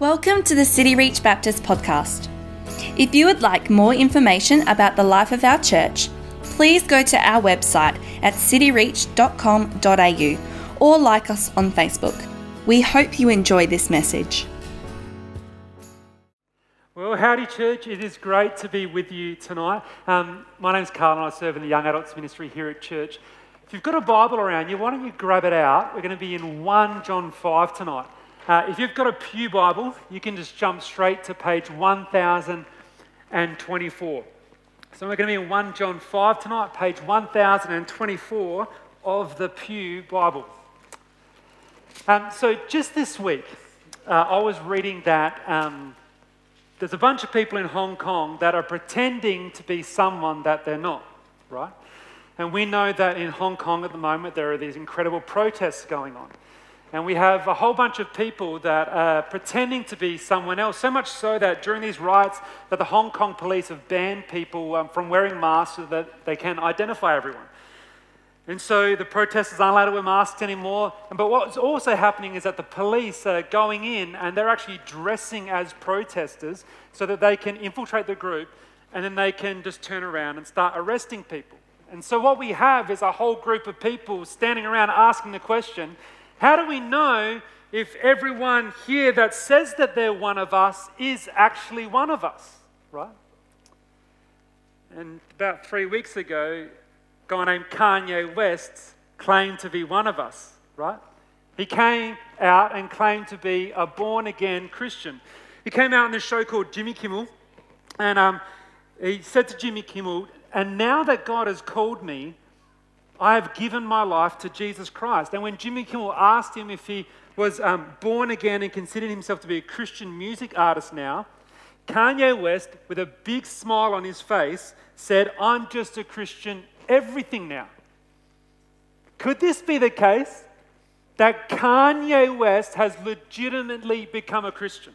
Welcome to the City Reach Baptist podcast. If you would like more information about the life of our church, please go to our website at cityreach.com.au or like us on Facebook. We hope you enjoy this message. Well, howdy, church. It is great to be with you tonight. Um, my name's Carl, and I serve in the Young Adults Ministry here at church. If you've got a Bible around you, why don't you grab it out? We're going to be in 1 John 5 tonight. Uh, if you've got a Pew Bible, you can just jump straight to page 1024. So we're going to be in 1 John 5 tonight, page 1024 of the Pew Bible. Um, so just this week, uh, I was reading that um, there's a bunch of people in Hong Kong that are pretending to be someone that they're not, right? And we know that in Hong Kong at the moment there are these incredible protests going on. And we have a whole bunch of people that are pretending to be someone else, so much so that during these riots that the Hong Kong police have banned people um, from wearing masks so that they can identify everyone. And so the protesters aren't allowed to wear masks anymore. But what's also happening is that the police are going in and they're actually dressing as protesters so that they can infiltrate the group and then they can just turn around and start arresting people. And so what we have is a whole group of people standing around asking the question how do we know if everyone here that says that they're one of us is actually one of us, right? And about three weeks ago, a guy named Kanye West claimed to be one of us, right? He came out and claimed to be a born again Christian. He came out in this show called Jimmy Kimmel, and um, he said to Jimmy Kimmel, And now that God has called me, I have given my life to Jesus Christ. And when Jimmy Kimmel asked him if he was um, born again and considered himself to be a Christian music artist now, Kanye West, with a big smile on his face, said, I'm just a Christian everything now. Could this be the case that Kanye West has legitimately become a Christian?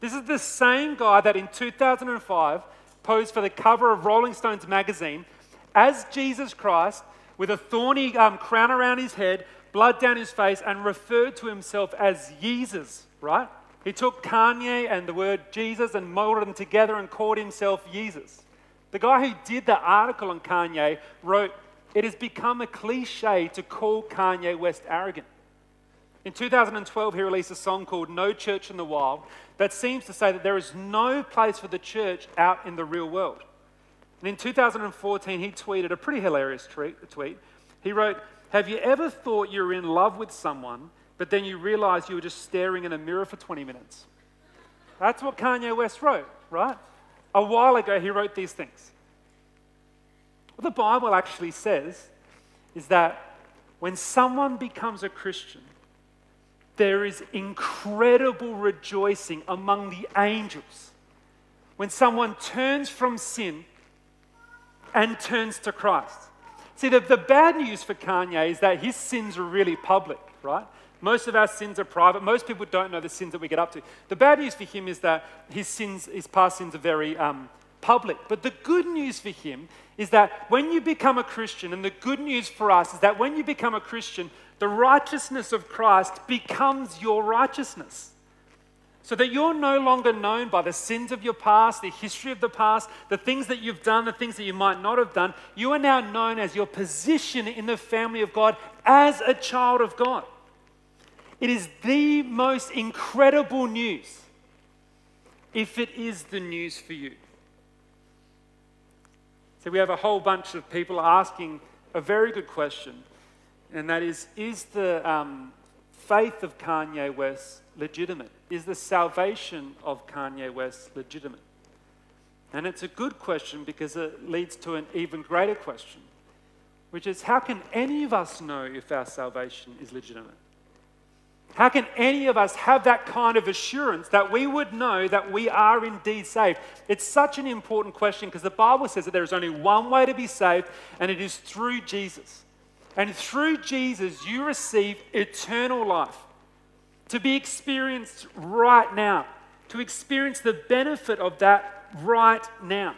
This is the same guy that in 2005 posed for the cover of Rolling Stones magazine as Jesus Christ with a thorny um, crown around his head, blood down his face, and referred to himself as Jesus, right? He took Kanye and the word Jesus and molded them together and called himself Yeezus. The guy who did the article on Kanye wrote, It has become a cliche to call Kanye West arrogant. In 2012, he released a song called No Church in the Wild that seems to say that there is no place for the church out in the real world. And in 2014, he tweeted a pretty hilarious tweet. He wrote, Have you ever thought you were in love with someone, but then you realized you were just staring in a mirror for 20 minutes? That's what Kanye West wrote, right? A while ago, he wrote these things. What the Bible actually says is that when someone becomes a Christian, there is incredible rejoicing among the angels. When someone turns from sin and turns to Christ. See, the, the bad news for Kanye is that his sins are really public, right? Most of our sins are private. Most people don't know the sins that we get up to. The bad news for him is that his sins, his past sins, are very um, public. But the good news for him is that when you become a Christian, and the good news for us is that when you become a Christian, the righteousness of Christ becomes your righteousness. So that you're no longer known by the sins of your past, the history of the past, the things that you've done, the things that you might not have done. You are now known as your position in the family of God as a child of God. It is the most incredible news if it is the news for you. So we have a whole bunch of people asking a very good question, and that is Is the um, faith of Kanye West legitimate? Is the salvation of Kanye West legitimate? And it's a good question because it leads to an even greater question, which is how can any of us know if our salvation is legitimate? How can any of us have that kind of assurance that we would know that we are indeed saved? It's such an important question because the Bible says that there is only one way to be saved, and it is through Jesus. And through Jesus, you receive eternal life to be experienced right now, to experience the benefit of that right now.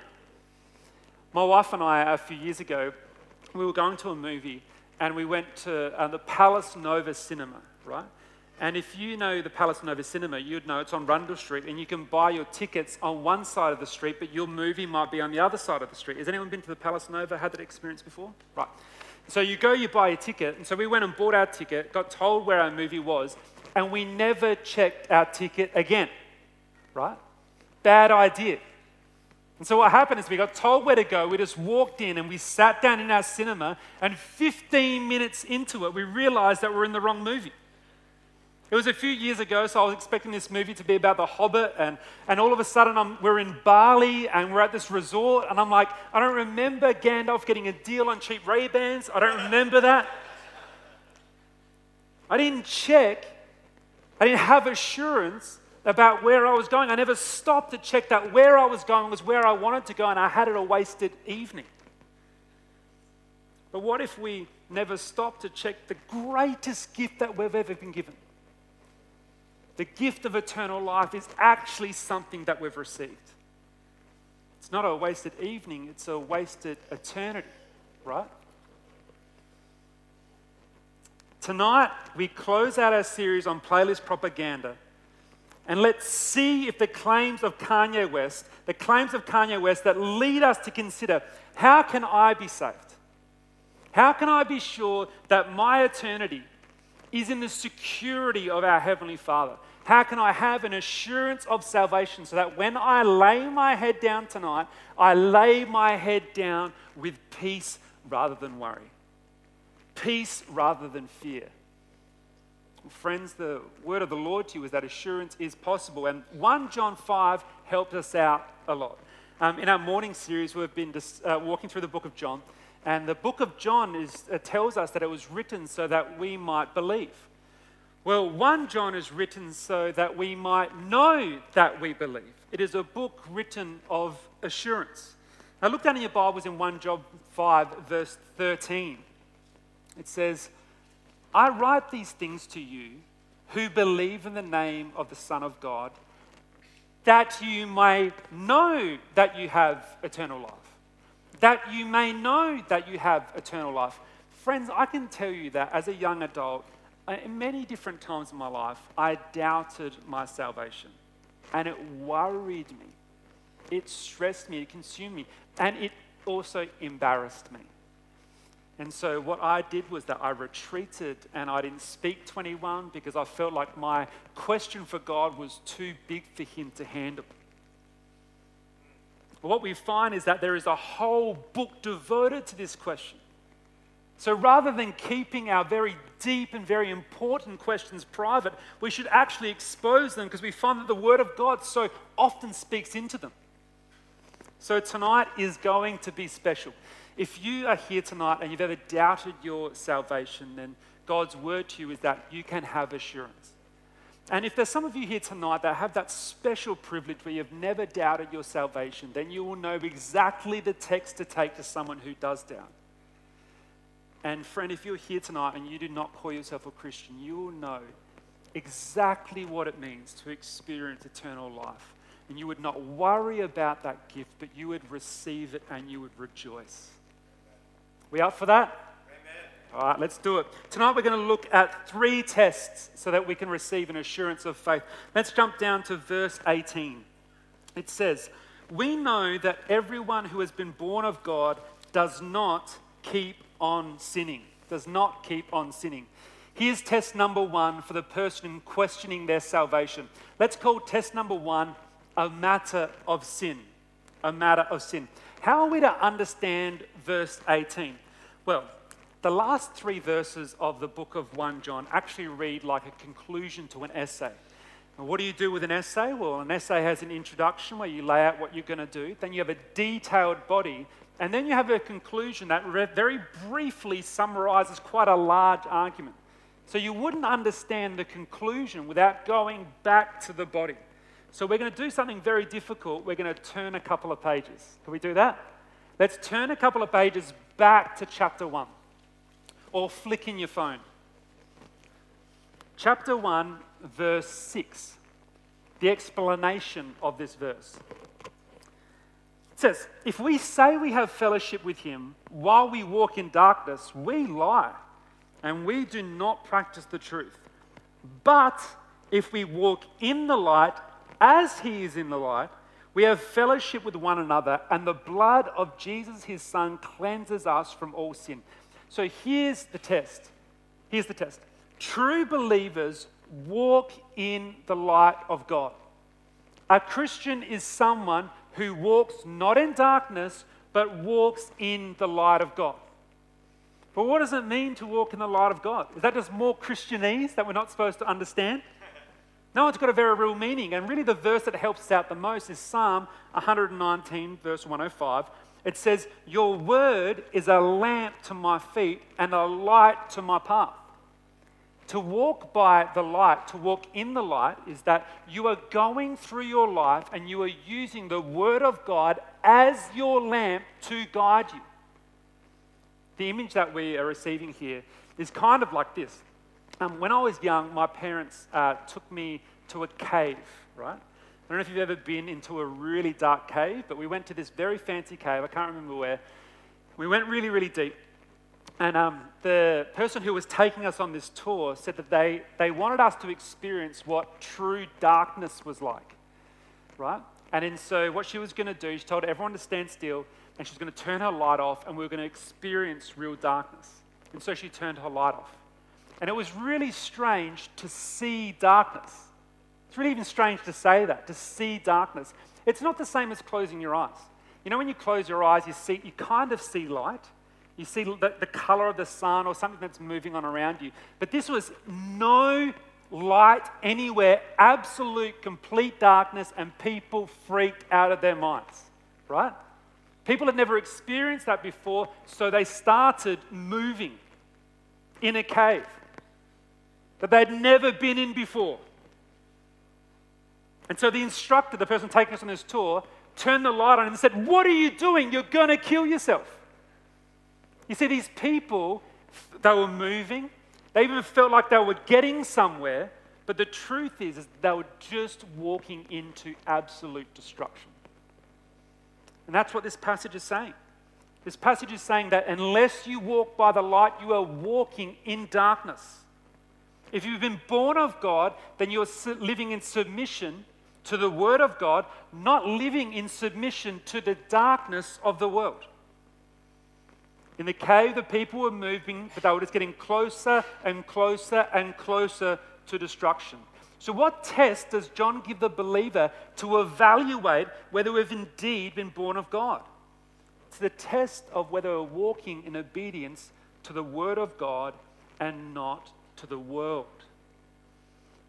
My wife and I, a few years ago, we were going to a movie and we went to uh, the Palace Nova Cinema, right? And if you know the Palace Nova Cinema, you'd know it's on Rundle Street, and you can buy your tickets on one side of the street, but your movie might be on the other side of the street. Has anyone been to the Palace Nova, had that experience before? Right. So you go, you buy a ticket, and so we went and bought our ticket, got told where our movie was, and we never checked our ticket again. Right? Bad idea. And so what happened is we got told where to go. We just walked in and we sat down in our cinema. And 15 minutes into it, we realized that we're in the wrong movie. It was a few years ago, so I was expecting this movie to be about the Hobbit, and, and all of a sudden I'm, we're in Bali and we're at this resort, and I'm like, I don't remember Gandalf getting a deal on cheap Ray Bans. I don't remember that. I didn't check, I didn't have assurance about where I was going. I never stopped to check that where I was going was where I wanted to go, and I had it a wasted evening. But what if we never stopped to check the greatest gift that we've ever been given? The gift of eternal life is actually something that we've received. It's not a wasted evening, it's a wasted eternity, right? Tonight, we close out our series on playlist propaganda and let's see if the claims of Kanye West, the claims of Kanye West that lead us to consider how can I be saved? How can I be sure that my eternity is in the security of our Heavenly Father? How can I have an assurance of salvation so that when I lay my head down tonight, I lay my head down with peace rather than worry? Peace rather than fear. Friends, the word of the Lord to you is that assurance is possible. And 1 John 5 helped us out a lot. Um, in our morning series, we've been just, uh, walking through the book of John. And the book of John is, uh, tells us that it was written so that we might believe. Well, 1 John is written so that we might know that we believe. It is a book written of assurance. Now, look down in your Bibles in 1 John 5, verse 13. It says, I write these things to you who believe in the name of the Son of God, that you may know that you have eternal life. That you may know that you have eternal life. Friends, I can tell you that as a young adult, uh, in many different times in my life, I doubted my salvation. And it worried me. It stressed me. It consumed me. And it also embarrassed me. And so what I did was that I retreated and I didn't speak 21 because I felt like my question for God was too big for Him to handle. But what we find is that there is a whole book devoted to this question. So rather than keeping our very deep and very important questions private, we should actually expose them because we find that the Word of God so often speaks into them. So tonight is going to be special. If you are here tonight and you've ever doubted your salvation, then God's word to you is that you can have assurance. And if there's some of you here tonight that have that special privilege where you've never doubted your salvation, then you will know exactly the text to take to someone who does doubt. And friend, if you're here tonight and you do not call yourself a Christian, you will know exactly what it means to experience eternal life. And you would not worry about that gift, but you would receive it and you would rejoice. We up for that? Amen. All right, let's do it. Tonight we're going to look at three tests so that we can receive an assurance of faith. Let's jump down to verse 18. It says, We know that everyone who has been born of God does not keep on sinning. Does not keep on sinning. Here's test number one for the person questioning their salvation. Let's call test number one a matter of sin. A matter of sin. How are we to understand verse 18? Well, the last three verses of the book of 1 John actually read like a conclusion to an essay. And what do you do with an essay? Well, an essay has an introduction where you lay out what you're going to do, then you have a detailed body, and then you have a conclusion that very briefly summarizes quite a large argument. So you wouldn't understand the conclusion without going back to the body. So we're going to do something very difficult. We're going to turn a couple of pages. Can we do that? Let's turn a couple of pages back to chapter 1 or flick in your phone. Chapter 1, verse 6, the explanation of this verse. It says, If we say we have fellowship with him while we walk in darkness, we lie and we do not practice the truth. But if we walk in the light as he is in the light, we have fellowship with one another, and the blood of Jesus, his son, cleanses us from all sin. So here's the test. Here's the test. True believers walk in the light of God. A Christian is someone who walks not in darkness, but walks in the light of God. But what does it mean to walk in the light of God? Is that just more Christianese that we're not supposed to understand? No, it's got a very real meaning. And really, the verse that helps us out the most is Psalm 119, verse 105. It says, Your word is a lamp to my feet and a light to my path. To walk by the light, to walk in the light, is that you are going through your life and you are using the Word of God as your lamp to guide you. The image that we are receiving here is kind of like this. Um, when I was young, my parents uh, took me to a cave, right? I don't know if you've ever been into a really dark cave, but we went to this very fancy cave. I can't remember where. We went really, really deep. And um, the person who was taking us on this tour said that they, they wanted us to experience what true darkness was like, right? And then so what she was going to do, she told everyone to stand still, and she was going to turn her light off, and we were going to experience real darkness. And so she turned her light off. And it was really strange to see darkness. It's really even strange to say that, to see darkness. It's not the same as closing your eyes. You know, when you close your eyes, you see, you kind of see light. You see the, the color of the sun or something that's moving on around you. But this was no light anywhere, absolute, complete darkness, and people freaked out of their minds, right? People had never experienced that before, so they started moving in a cave that they'd never been in before. And so the instructor, the person taking us on this tour, turned the light on and said, What are you doing? You're going to kill yourself. You see, these people, they were moving. They even felt like they were getting somewhere. But the truth is, is they were just walking into absolute destruction. And that's what this passage is saying. This passage is saying that unless you walk by the light, you are walking in darkness. If you've been born of God, then you're living in submission to the Word of God, not living in submission to the darkness of the world. In the cave, the people were moving, but they were just getting closer and closer and closer to destruction. So, what test does John give the believer to evaluate whether we've indeed been born of God? It's the test of whether we're walking in obedience to the Word of God and not to the world.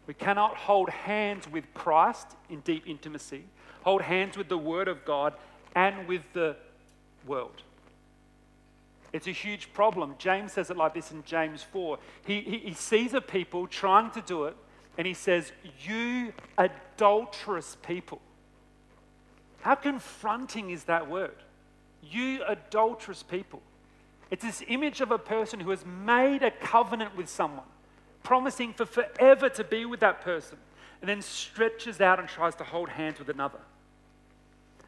We cannot hold hands with Christ in deep intimacy, hold hands with the Word of God and with the world. It's a huge problem. James says it like this in James 4. He, he, he sees a people trying to do it, and he says, You adulterous people. How confronting is that word? You adulterous people. It's this image of a person who has made a covenant with someone promising for forever to be with that person, and then stretches out and tries to hold hands with another.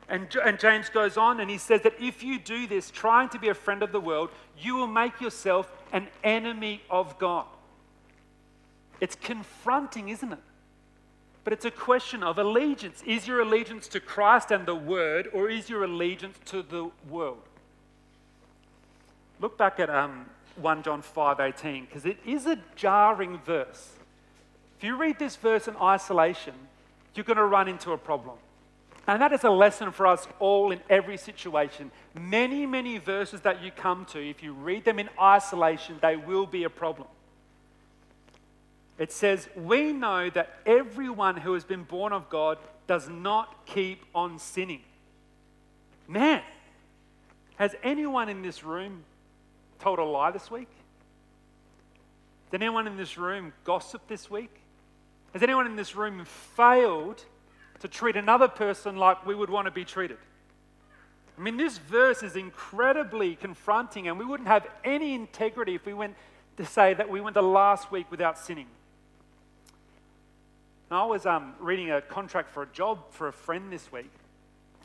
And, and James goes on and he says that if you do this, trying to be a friend of the world, you will make yourself an enemy of God. It's confronting, isn't it? But it's a question of allegiance. Is your allegiance to Christ and the Word, or is your allegiance to the world? Look back at um, 1 John 5:18 because it is a jarring verse. If you read this verse in isolation, you're going to run into a problem. And that is a lesson for us all in every situation. Many, many verses that you come to, if you read them in isolation, they will be a problem. It says, We know that everyone who has been born of God does not keep on sinning. Man, has anyone in this room told a lie this week? Did anyone in this room gossip this week? Has anyone in this room failed to treat another person like we would want to be treated? I mean, this verse is incredibly confronting, and we wouldn't have any integrity if we went to say that we went the last week without sinning. I was um, reading a contract for a job for a friend this week,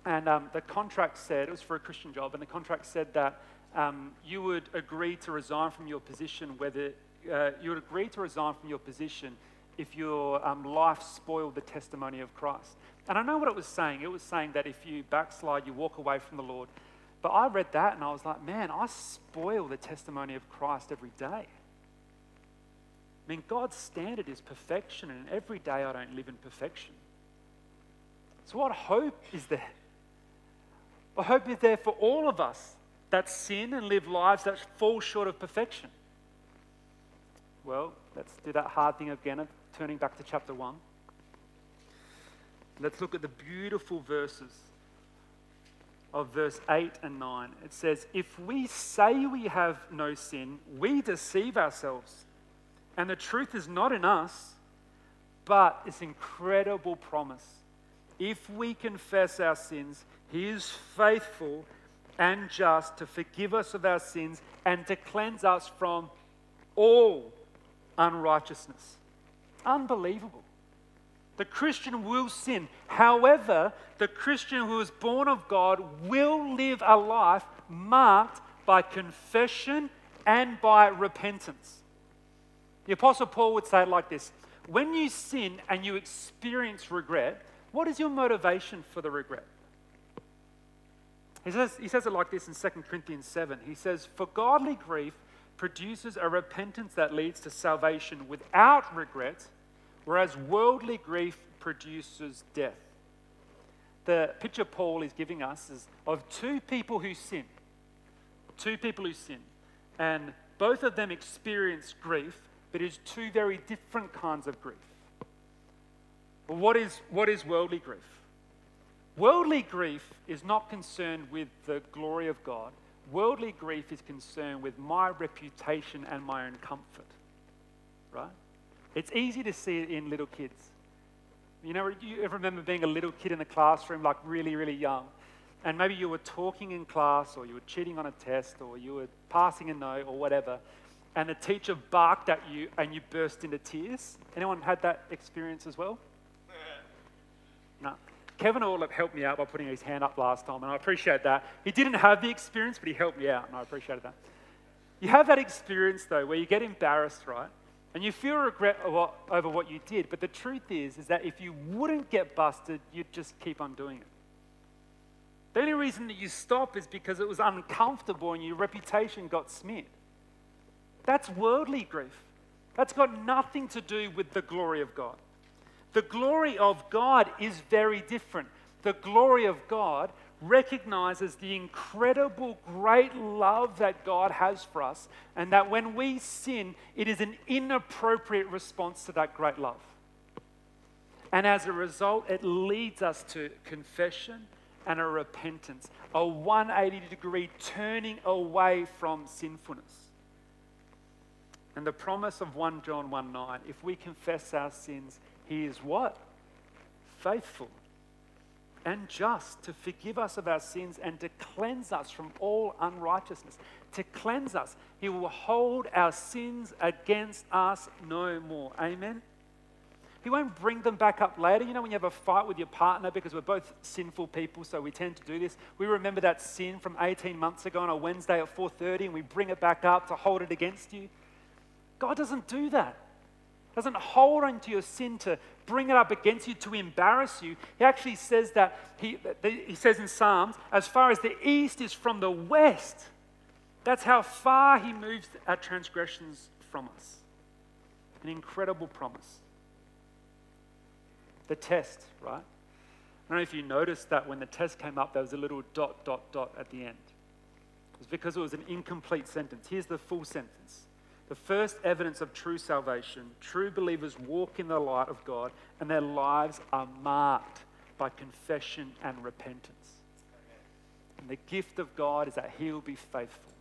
and um, the contract said, it was for a Christian job, and the contract said that um, you would agree to resign from your position whether uh, you would agree to resign from your position if your um, life spoiled the testimony of Christ. And I know what it was saying. It was saying that if you backslide, you walk away from the Lord. But I read that and I was like, man, I spoil the testimony of Christ every day. I mean, God's standard is perfection, and every day I don't live in perfection. So, what hope is there? What hope is there for all of us that sin and live lives that fall short of perfection? Well, let's do that hard thing again turning back to chapter 1. Let's look at the beautiful verses of verse 8 and 9. It says, If we say we have no sin, we deceive ourselves, and the truth is not in us, but it's incredible promise. If we confess our sins, He is faithful and just to forgive us of our sins and to cleanse us from all unrighteousness. Unbelievable. The Christian will sin. However, the Christian who is born of God will live a life marked by confession and by repentance. The Apostle Paul would say it like this When you sin and you experience regret, what is your motivation for the regret? He says, he says it like this in 2 Corinthians 7. He says, For godly grief produces a repentance that leads to salvation without regret whereas worldly grief produces death. The picture Paul is giving us is of two people who sin. Two people who sin. And both of them experience grief, but it's two very different kinds of grief. What is, what is worldly grief? Worldly grief is not concerned with the glory of God. Worldly grief is concerned with my reputation and my own comfort. Right? It's easy to see it in little kids. You know, you ever remember being a little kid in the classroom, like really, really young, and maybe you were talking in class, or you were cheating on a test, or you were passing a note, or whatever, and the teacher barked at you and you burst into tears? Anyone had that experience as well? no. Kevin Orlip helped me out by putting his hand up last time, and I appreciate that. He didn't have the experience, but he helped me out, and I appreciated that. You have that experience, though, where you get embarrassed, right? And you feel regret over what you did, but the truth is, is that if you wouldn't get busted, you'd just keep on doing it. The only reason that you stop is because it was uncomfortable and your reputation got smeared. That's worldly grief. That's got nothing to do with the glory of God. The glory of God is very different. The glory of God recognizes the incredible, great love that God has for us, and that when we sin, it is an inappropriate response to that great love. And as a result, it leads us to confession and a repentance, a 180 degree turning away from sinfulness. And the promise of 1 John 1 9, if we confess our sins, he is what? Faithful and just to forgive us of our sins and to cleanse us from all unrighteousness. To cleanse us. He will hold our sins against us no more. Amen. He won't bring them back up later. You know, when you have a fight with your partner because we're both sinful people, so we tend to do this. We remember that sin from 18 months ago on a Wednesday at 4:30 and we bring it back up to hold it against you. God doesn't do that doesn't hold on to your sin to bring it up against you to embarrass you. He actually says that, he, he says in Psalms, as far as the east is from the west, that's how far he moves our transgressions from us. An incredible promise. The test, right? I don't know if you noticed that when the test came up, there was a little dot, dot, dot at the end. It was because it was an incomplete sentence. Here's the full sentence the first evidence of true salvation, true believers walk in the light of God and their lives are marked by confession and repentance. And the gift of God is that He'll be faithful.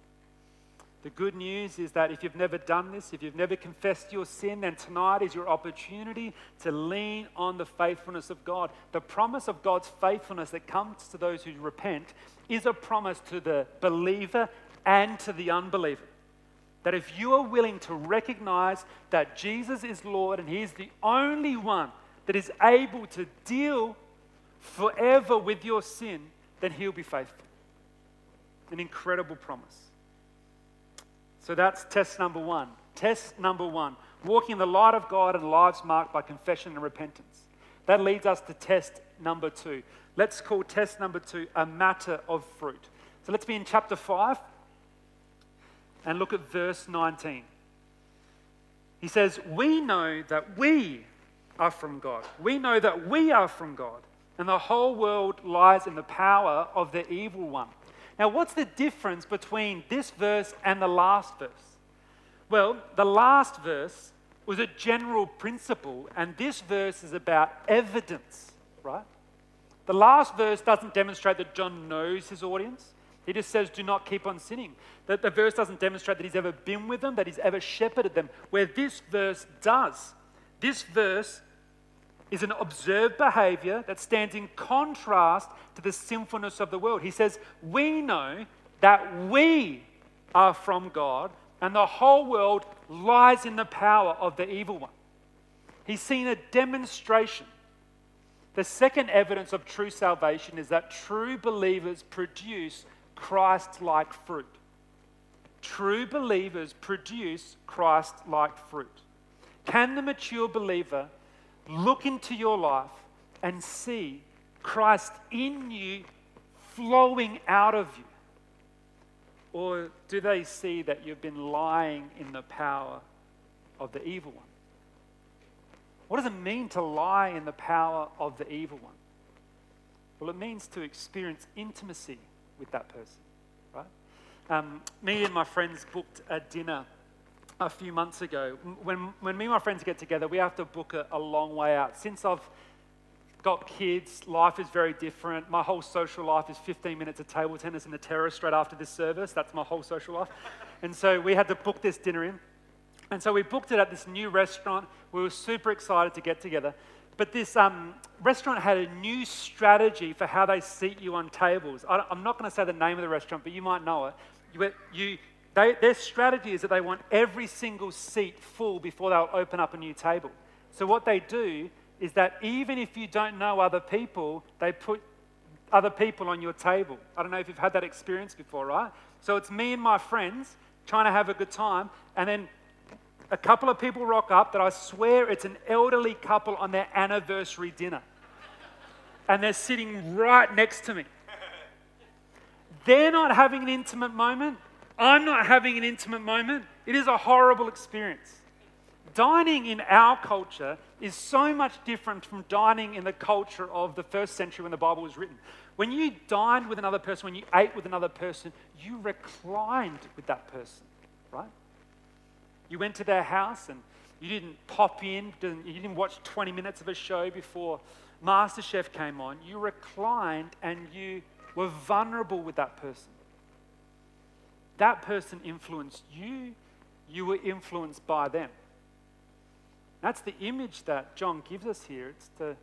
The good news is that if you've never done this, if you've never confessed your sin, then tonight is your opportunity to lean on the faithfulness of God. The promise of God's faithfulness that comes to those who repent is a promise to the believer and to the unbeliever. That if you are willing to recognize that Jesus is Lord and He is the only one that is able to deal forever with your sin, then He'll be faithful. An incredible promise. So that's test number one. Test number one. walking in the light of God and lives marked by confession and repentance. That leads us to test number two. Let's call test number two a matter of fruit. So let's be in chapter 5 and look at verse 19. He says, We know that we are from God. We know that we are from God, and the whole world lies in the power of the evil one. Now, what's the difference between this verse and the last verse? Well, the last verse was a general principle, and this verse is about evidence, right? The last verse doesn't demonstrate that John knows his audience. He just says, Do not keep on sinning. That the verse doesn't demonstrate that he's ever been with them, that he's ever shepherded them, where this verse does. This verse is an observed behavior that stands in contrast to the sinfulness of the world. He says, We know that we are from God, and the whole world lies in the power of the evil one. He's seen a demonstration. The second evidence of true salvation is that true believers produce Christ like fruit. True believers produce Christ like fruit. Can the mature believer look into your life and see Christ in you flowing out of you? Or do they see that you've been lying in the power of the evil one? What does it mean to lie in the power of the evil one? Well, it means to experience intimacy with that person, right? Um, me and my friends booked a dinner a few months ago. When, when me and my friends get together, we have to book a, a long way out. Since I've got kids, life is very different. My whole social life is 15 minutes of table tennis in the terrace straight after this service. That's my whole social life. And so we had to book this dinner in. And so we booked it at this new restaurant. We were super excited to get together. But this um, restaurant had a new strategy for how they seat you on tables. I, am not going to say the name of the restaurant, but you might know it. You, you, they, their strategy is that they want every single seat full before they'll open up a new table. So what they do is that even if you don't know other people, they put other people on your table. I don't know if you've had that experience before, right? So it's me and my friends trying to have a good time, and then a couple of people rock up that I swear it's an elderly couple on their anniversary dinner. And they're sitting right next to me. They're not having an intimate moment. I'm not having an intimate moment. It is a horrible experience. Dining in our culture is so much different from dining in the culture of the first century when the Bible was written. When you dined with another person, when you ate with another person, you reclined with that person, right? You went to their house and you didn't pop in, you didn't watch 20 minutes of a show before MasterChef came on. You reclined and you were vulnerable with that person. That person influenced you, you were influenced by them. That's the image that John gives us here. It's to,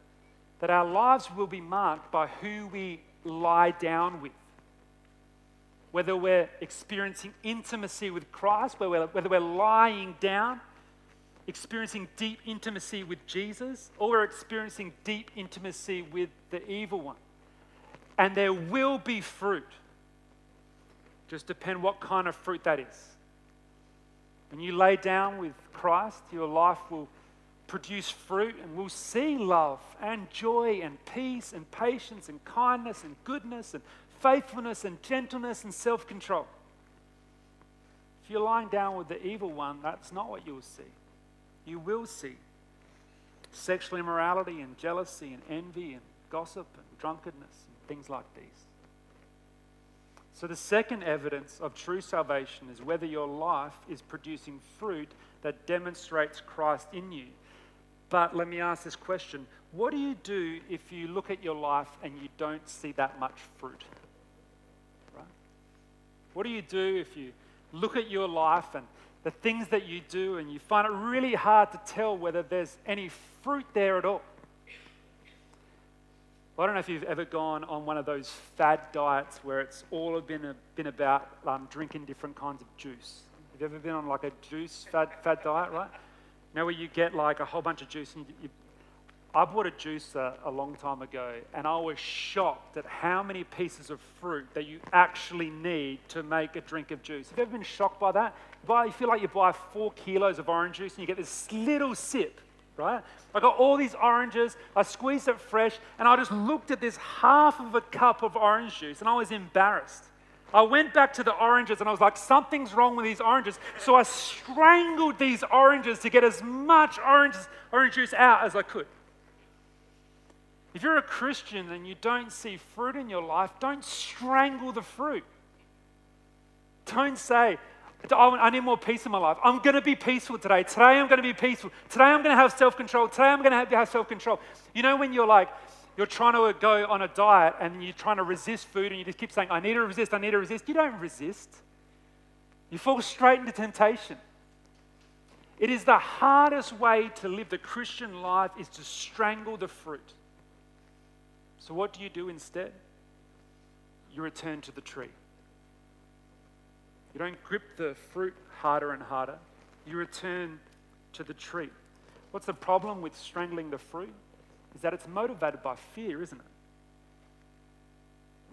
that our lives will be marked by who we lie down with whether we're experiencing intimacy with Christ, whether we're, whether we're lying down, experiencing deep intimacy with Jesus, or we're experiencing deep intimacy with the evil one. And there will be fruit. Just depend what kind of fruit that is. When you lay down with Christ, your life will produce fruit and we'll see love and joy and peace and patience and kindness and goodness and faithfulness and gentleness and self control. If you're lying down with the evil one, that's not what you'll see. You will see sexual immorality and jealousy and envy and gossip and drunkenness and things like these. So, the second evidence of true salvation is whether your life is producing fruit that demonstrates Christ in you. But let me ask this question What do you do if you look at your life and you don't see that much fruit? What do you do if you look at your life and the things that you do and you find it really hard to tell whether there's any fruit there at all? Well, I don't know if you've ever gone on one of those fad diets where it's all been, been about um, drinking different kinds of juice. Have you ever been on like a juice fad, fad diet, right? You know, where you get like a whole bunch of juice and you, you I bought a juicer a long time ago, and I was shocked at how many pieces of fruit that you actually need to make a drink of juice. Have you ever been shocked by that? You, buy, you feel like you buy four kilos of orange juice and you get this little sip, right? I got all these oranges, I squeezed it fresh, and I just looked at this half of a cup of orange juice, and I was embarrassed. I went back to the oranges and I was like, something's wrong with these oranges. So I strangled these oranges to get as much orange, orange juice out as I could. If you're a Christian and you don't see fruit in your life, don't strangle the fruit. Don't say, I need more peace in my life. I'm going to be peaceful today. Today I'm going to be peaceful. Today I'm going to have self control. Today I'm going to have self control. You know, when you're like, you're trying to go on a diet and you're trying to resist food and you just keep saying, I need to resist, I need to resist. You don't resist, you fall straight into temptation. It is the hardest way to live the Christian life is to strangle the fruit. So, what do you do instead? You return to the tree. You don't grip the fruit harder and harder. You return to the tree. What's the problem with strangling the fruit? Is that it's motivated by fear, isn't it?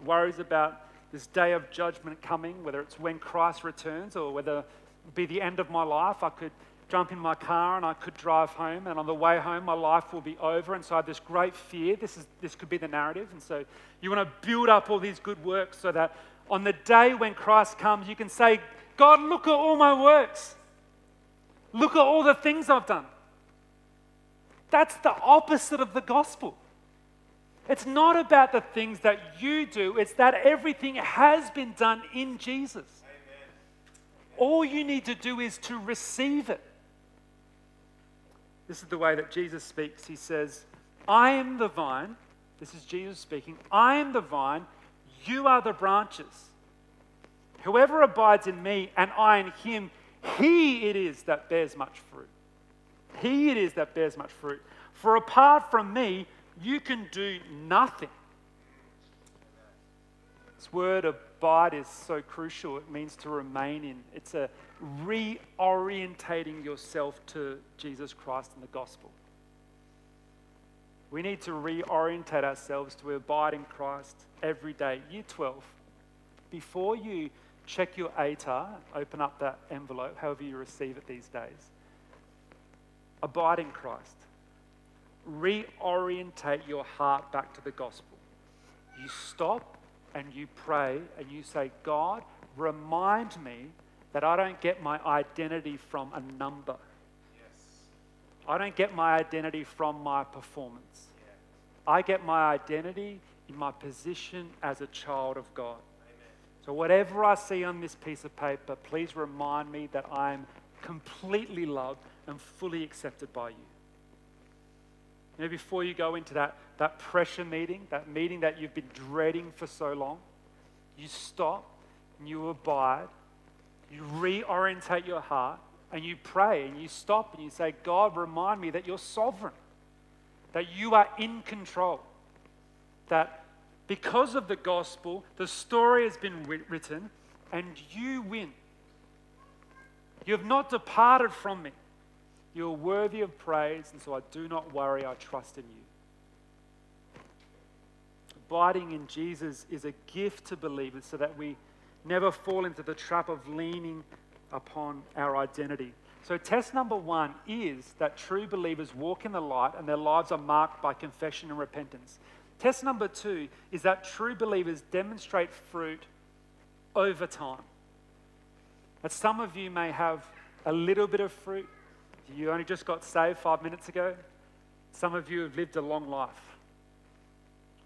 Worries about this day of judgment coming, whether it's when Christ returns or whether it be the end of my life. I could jump in my car and I could drive home, and on the way home, my life will be over. And so I have this great fear. This, is, this could be the narrative. And so you want to build up all these good works so that on the day when Christ comes, you can say, God, look at all my works. Look at all the things I've done. That's the opposite of the gospel. It's not about the things that you do, it's that everything has been done in Jesus. Amen. All you need to do is to receive it. This is the way that Jesus speaks. He says, I am the vine. This is Jesus speaking. I am the vine. You are the branches. Whoever abides in me and I in him, he it is that bears much fruit. He it is that bears much fruit. For apart from me, you can do nothing. This word abide is so crucial. It means to remain in. It's a reorientating yourself to Jesus Christ and the gospel. We need to reorientate ourselves to abide in Christ every day. Year 12, before you check your ATAR, open up that envelope, however you receive it these days, abide in Christ. Reorientate your heart back to the gospel. You stop and you pray and you say, God, remind me that I don't get my identity from a number. Yes. I don't get my identity from my performance. Yeah. I get my identity in my position as a child of God. Amen. So, whatever I see on this piece of paper, please remind me that I'm completely loved and fully accepted by you. You know, before you go into that, that pressure meeting, that meeting that you've been dreading for so long, you stop and you abide you reorientate your heart and you pray and you stop and you say, God, remind me that you're sovereign, that you are in control, that because of the gospel, the story has been written and you win. You have not departed from me. You are worthy of praise, and so I do not worry, I trust in you. Abiding in Jesus is a gift to believers so that we never fall into the trap of leaning upon our identity. So, test number one is that true believers walk in the light and their lives are marked by confession and repentance. Test number two is that true believers demonstrate fruit over time. That some of you may have a little bit of fruit. You only just got saved five minutes ago. Some of you have lived a long life.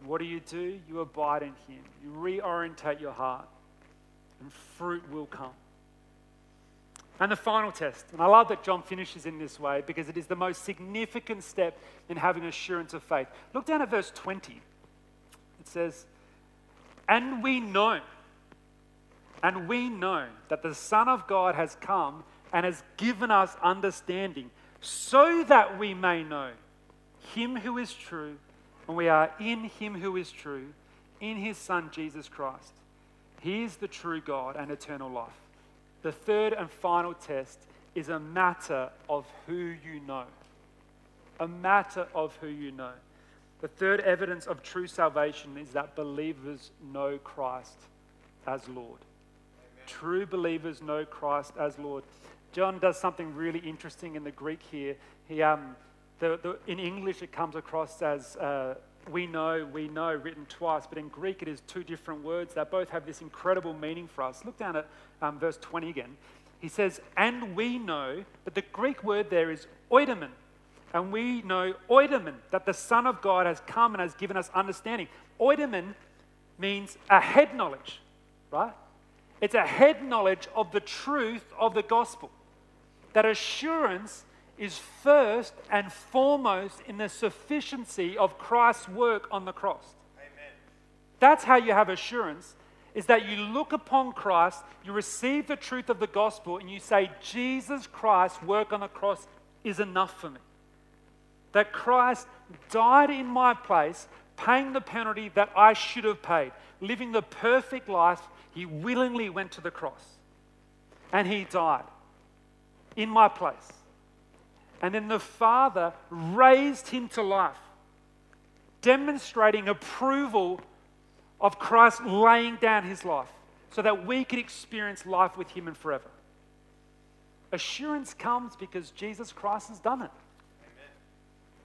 What do you do? You abide in Him. You reorientate your heart and fruit will come. And the final test, and I love that John finishes in this way because it is the most significant step in having assurance of faith. Look down at verse 20. It says, And we know, and we know that the Son of God has come and has given us understanding so that we may know him who is true, and we are in him who is true, in his Son Jesus Christ. He is the true God and eternal life. The third and final test is a matter of who you know. a matter of who you know. The third evidence of true salvation is that believers know Christ as Lord. Amen. True believers know Christ as Lord. John does something really interesting in the Greek here. He, um, the, the, in English, it comes across as uh, we know, we know, written twice, but in Greek, it is two different words that both have this incredible meaning for us. Look down at um, verse 20 again. He says, and we know, but the Greek word there is oidomen. And we know oidomen, that the Son of God has come and has given us understanding. Oidomen means a head knowledge, right? It's a head knowledge of the truth of the gospel. That assurance is first and foremost in the sufficiency of Christ's work on the cross. Amen. That's how you have assurance is that you look upon Christ, you receive the truth of the gospel, and you say, Jesus Christ's work on the cross is enough for me that Christ died in my place, paying the penalty that I should have paid, living the perfect life. He willingly went to the cross and he died in my place. And then the Father raised him to life, demonstrating approval of Christ laying down his life so that we could experience life with him and forever. Assurance comes because Jesus Christ has done it. Amen.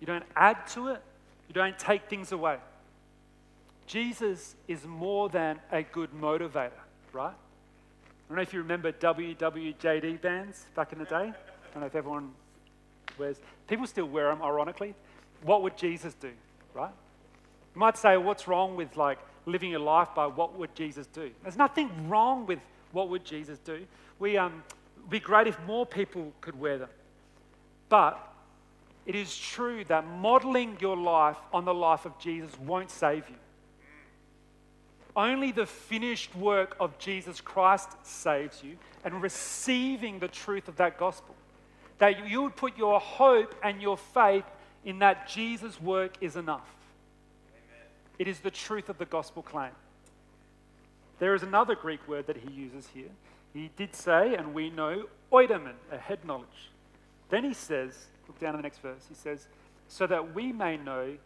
You don't add to it, you don't take things away. Jesus is more than a good motivator, right? I don't know if you remember WWJD bands back in the day. I don't know if everyone wears. People still wear them, ironically. What would Jesus do, right? You might say, what's wrong with like living your life by what would Jesus do? There's nothing wrong with what would Jesus do. We um, it'd be great if more people could wear them. But it is true that modeling your life on the life of Jesus won't save you. Only the finished work of Jesus Christ saves you, and receiving the truth of that gospel. That you would put your hope and your faith in that Jesus' work is enough. Amen. It is the truth of the gospel claim. There is another Greek word that he uses here. He did say, and we know, oidomen, a head knowledge. Then he says, Look down at the next verse. He says, so that we may know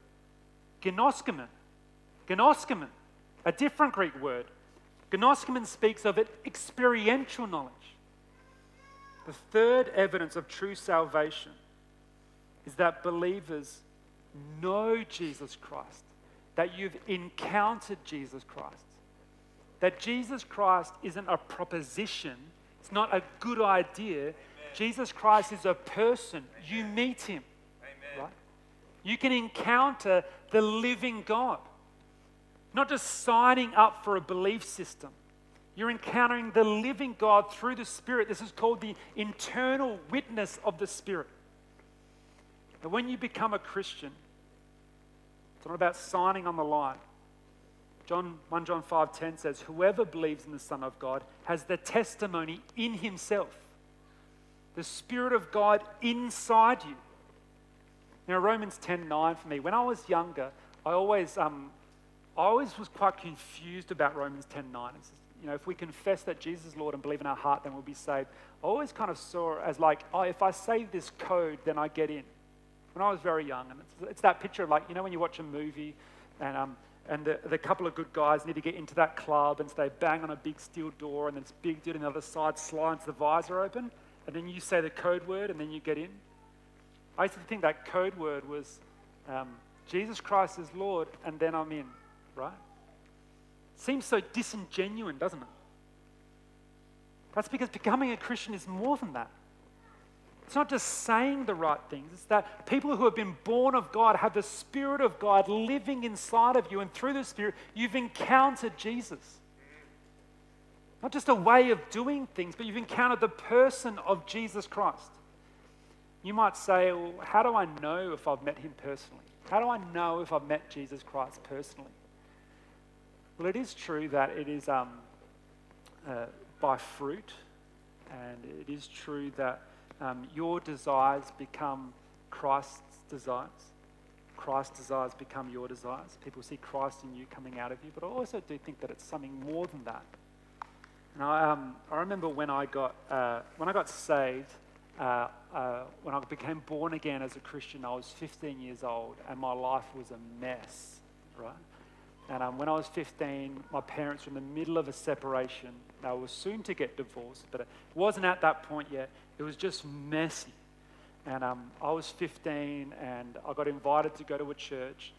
gnoskomen. Gnoskomen, a different Greek word. Gnoskomen speaks of it experiential knowledge. The third evidence of true salvation is that believers know Jesus Christ, that you've encountered Jesus Christ, that Jesus Christ isn't a proposition, it's not a good idea, Jesus Christ is a person. Amen. You meet him. Amen. Right? You can encounter the living God. Not just signing up for a belief system. You're encountering the living God through the Spirit. This is called the internal witness of the Spirit. And when you become a Christian, it's not about signing on the line. John 1 John 5:10 says, Whoever believes in the Son of God has the testimony in himself the Spirit of God inside you. Now, Romans 10 9 for me, when I was younger, I always, um, I always was quite confused about Romans 10 9. It's, you know, if we confess that Jesus is Lord and believe in our heart, then we'll be saved. I always kind of saw it as like, oh, if I say this code, then I get in. When I was very young, and it's, it's that picture of like, you know, when you watch a movie and um, and the, the couple of good guys need to get into that club and so they bang on a big steel door and then this big dude on the other side slides the visor open and then you say the code word and then you get in. I used to think that code word was um, Jesus Christ is Lord and then I'm in, right? Seems so disingenuous, doesn't it? That's because becoming a Christian is more than that. It's not just saying the right things, it's that people who have been born of God have the Spirit of God living inside of you, and through the Spirit, you've encountered Jesus. Not just a way of doing things, but you've encountered the person of Jesus Christ. You might say, well, how do I know if I've met him personally? How do I know if I've met Jesus Christ personally? Well, it is true that it is um, uh, by fruit, and it is true that um, your desires become Christ's desires. Christ's desires become your desires. People see Christ in you coming out of you, but I also do think that it's something more than that. And I, um, I remember when I got, uh, when I got saved, uh, uh, when I became born again as a Christian, I was 15 years old and my life was a mess, right? And um, when I was 15, my parents were in the middle of a separation. They were soon to get divorced, but it wasn't at that point yet. It was just messy. And um, I was 15 and I got invited to go to a church.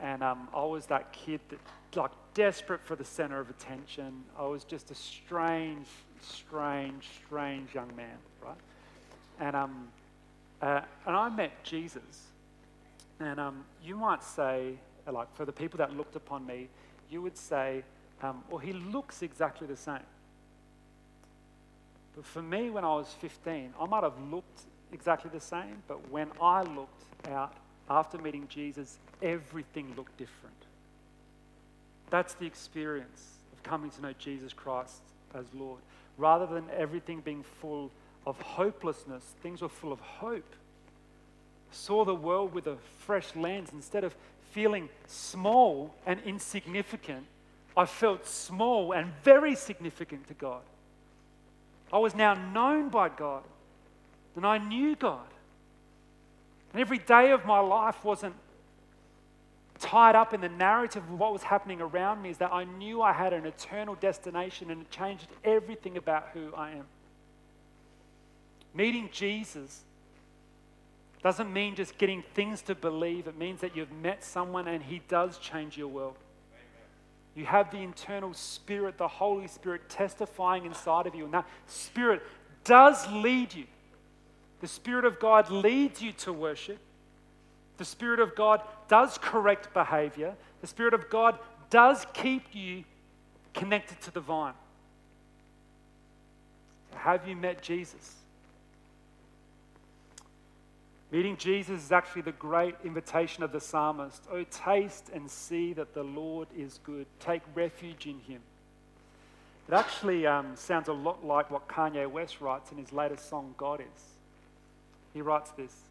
And um, I was that kid that, like, desperate for the center of attention. I was just a strange, strange, strange young man, right? And, um, uh, and I met Jesus. And um, you might say, like, for the people that looked upon me, you would say, um, well, he looks exactly the same. But for me, when I was 15, I might have looked exactly the same, but when I looked out after meeting Jesus, everything looked different. That's the experience of coming to know Jesus Christ as Lord. Rather than everything being full of hopelessness, things were full of hope. Saw the world with a fresh lens. Instead of feeling small and insignificant, I felt small and very significant to God. I was now known by God, and I knew God. And every day of my life wasn't tied up in the narrative of what was happening around me, is that I knew I had an eternal destination and it changed everything about who I am. Meeting Jesus doesn't mean just getting things to believe, it means that you've met someone and he does change your world. You have the internal spirit, the Holy Spirit testifying inside of you, and that spirit does lead you. The Spirit of God leads you to worship. The Spirit of God does correct behavior. The Spirit of God does keep you connected to the vine. Have you met Jesus? Meeting Jesus is actually the great invitation of the psalmist. Oh, taste and see that the Lord is good. Take refuge in him. It actually um, sounds a lot like what Kanye West writes in his latest song, God Is. He writes this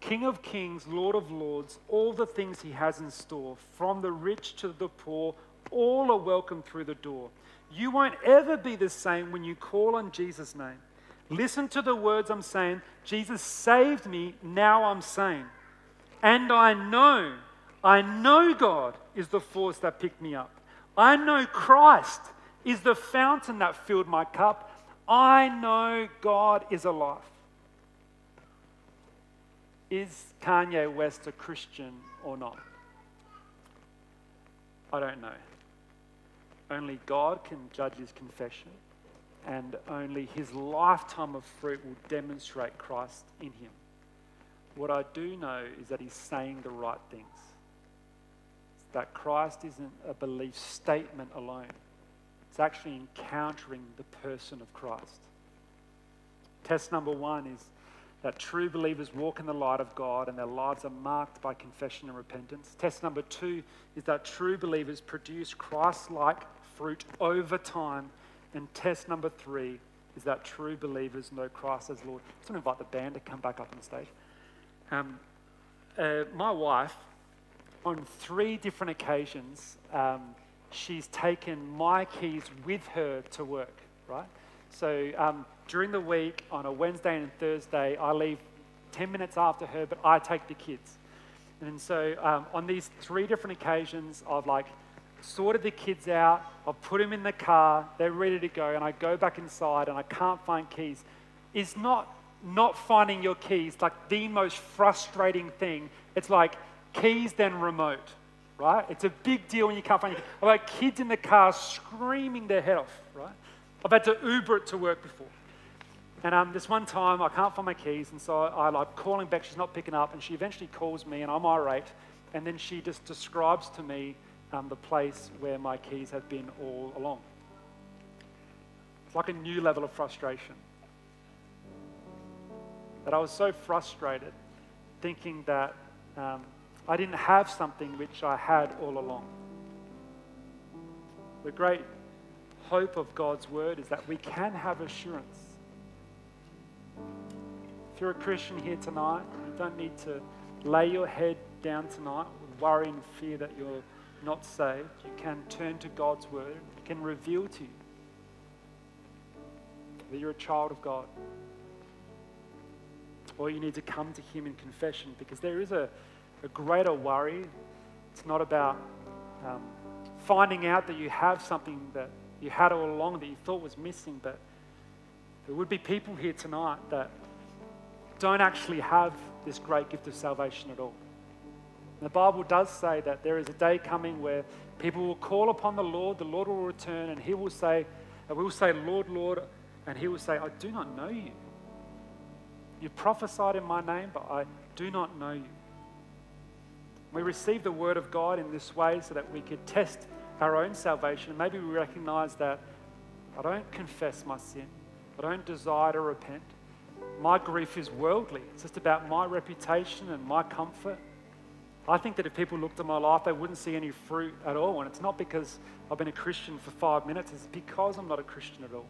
King of kings, Lord of lords, all the things he has in store, from the rich to the poor, all are welcome through the door. You won't ever be the same when you call on Jesus' name. Listen to the words I'm saying. Jesus saved me, now I'm sane. And I know, I know God is the force that picked me up. I know Christ is the fountain that filled my cup. I know God is alive. Is Kanye West a Christian or not? I don't know. Only God can judge his confession and only his lifetime of fruit will demonstrate Christ in him. What I do know is that he's saying the right things. That Christ isn't a belief statement alone, it's actually encountering the person of Christ. Test number one is that true believers walk in the light of God and their lives are marked by confession and repentance. Test number two is that true believers produce Christ like fruit over time and test number three is that true believers know Christ as Lord. I just want to invite the band to come back up on the stage. Um, uh, my wife, on three different occasions, um, she's taken my keys with her to work, right? So um, during the week, on a Wednesday and Thursday, I leave 10 minutes after her, but I take the kids. And so um, on these three different occasions, I've like sorted the kids out, I've put them in the car, they're ready to go, and I go back inside and I can't find keys, is not not finding your keys like the most frustrating thing. It's like keys then remote, right? It's a big deal when you can't find your keys. I've had kids in the car screaming their head off, right? I've had to Uber it to work before. And um, this one time, I can't find my keys, and so I, I like calling back. She's not picking up, and she eventually calls me, and I'm irate. And then she just describes to me um, the place where my keys have been all along. It's like a new level of frustration. That I was so frustrated thinking that um, I didn't have something which I had all along. The great hope of God's word is that we can have assurance. If you're a Christian here tonight, you don't need to lay your head down tonight with worry and fear that you're not saved, you can turn to God's word. It can reveal to you that you're a child of God. or you need to come to Him in confession because there is a, a greater worry. It's not about um, finding out that you have something that you had all along that you thought was missing, but there would be people here tonight that don't actually have this great gift of salvation at all. The Bible does say that there is a day coming where people will call upon the Lord, the Lord will return, and He will say, we will say, Lord, Lord, and He will say, I do not know you. You prophesied in my name, but I do not know you. We receive the word of God in this way so that we could test our own salvation. Maybe we recognize that I don't confess my sin, I don't desire to repent. My grief is worldly, it's just about my reputation and my comfort. I think that if people looked at my life, they wouldn't see any fruit at all. And it's not because I've been a Christian for five minutes, it's because I'm not a Christian at all.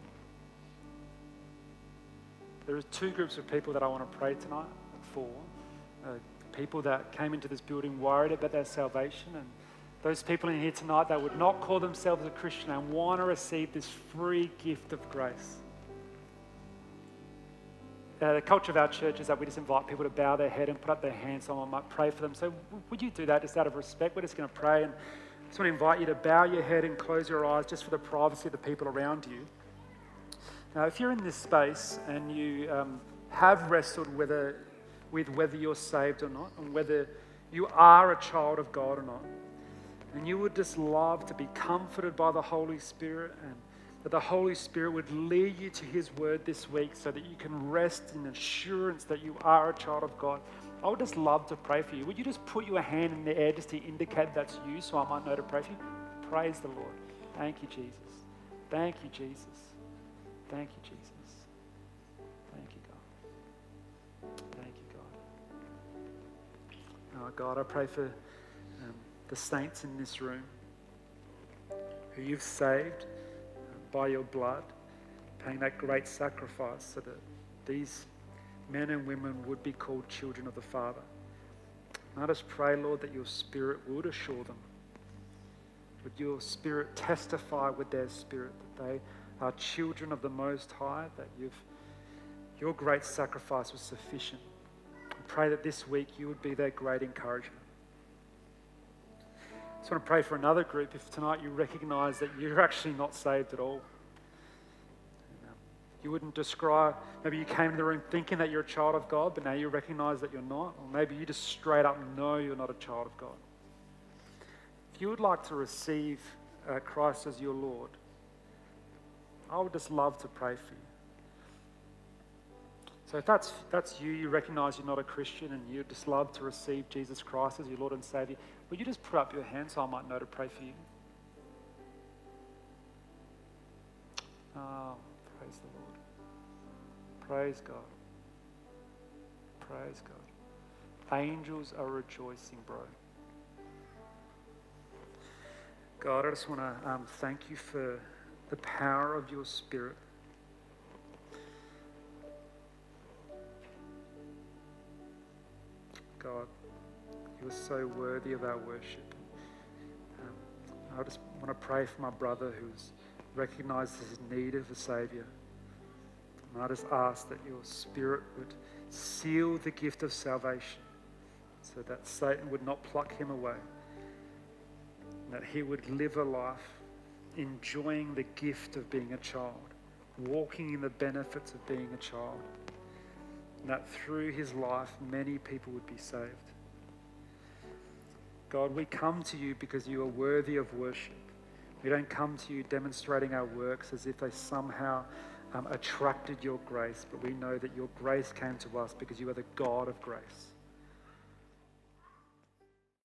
There are two groups of people that I want to pray tonight for. Uh, people that came into this building worried about their salvation, and those people in here tonight that would not call themselves a Christian and want to receive this free gift of grace. Uh, the culture of our church is that we just invite people to bow their head and put up their hands. Someone might pray for them. So, would you do that just out of respect? We're just going to pray. And I just want to invite you to bow your head and close your eyes just for the privacy of the people around you. Now, if you're in this space and you um, have wrestled with whether you're saved or not, and whether you are a child of God or not, and you would just love to be comforted by the Holy Spirit and that the Holy Spirit would lead you to His Word this week so that you can rest in assurance that you are a child of God. I would just love to pray for you. Would you just put your hand in the air just to indicate that's you so I might know to pray for you? Praise the Lord. Thank you, Jesus. Thank you, Jesus. Thank you, Jesus. Thank you, God. Thank you, God. Oh, God, I pray for um, the saints in this room who you've saved by your blood, paying that great sacrifice so that these men and women would be called children of the Father. And I just pray, Lord, that your Spirit would assure them. Would your Spirit testify with their spirit that they are children of the Most High, that you've, your great sacrifice was sufficient. I pray that this week you would be their great encouragement. I just want to pray for another group if tonight you recognize that you're actually not saved at all. You wouldn't describe, maybe you came to the room thinking that you're a child of God, but now you recognize that you're not. Or maybe you just straight up know you're not a child of God. If you would like to receive uh, Christ as your Lord, I would just love to pray for you. So if that's, that's you, you recognize you're not a Christian and you'd just love to receive Jesus Christ as your Lord and Savior, would you just put up your hand so I might know to pray for you? Oh, praise the Lord. Praise God. Praise God. Angels are rejoicing, bro. God, I just want to um, thank you for the power of your Spirit. Are so worthy of our worship. Um, I just want to pray for my brother who's recognized his need of a Savior. And I just ask that your Spirit would seal the gift of salvation so that Satan would not pluck him away, that he would live a life enjoying the gift of being a child, walking in the benefits of being a child. And that through his life, many people would be saved. God, we come to you because you are worthy of worship. We don't come to you demonstrating our works as if they somehow um, attracted your grace, but we know that your grace came to us because you are the God of grace.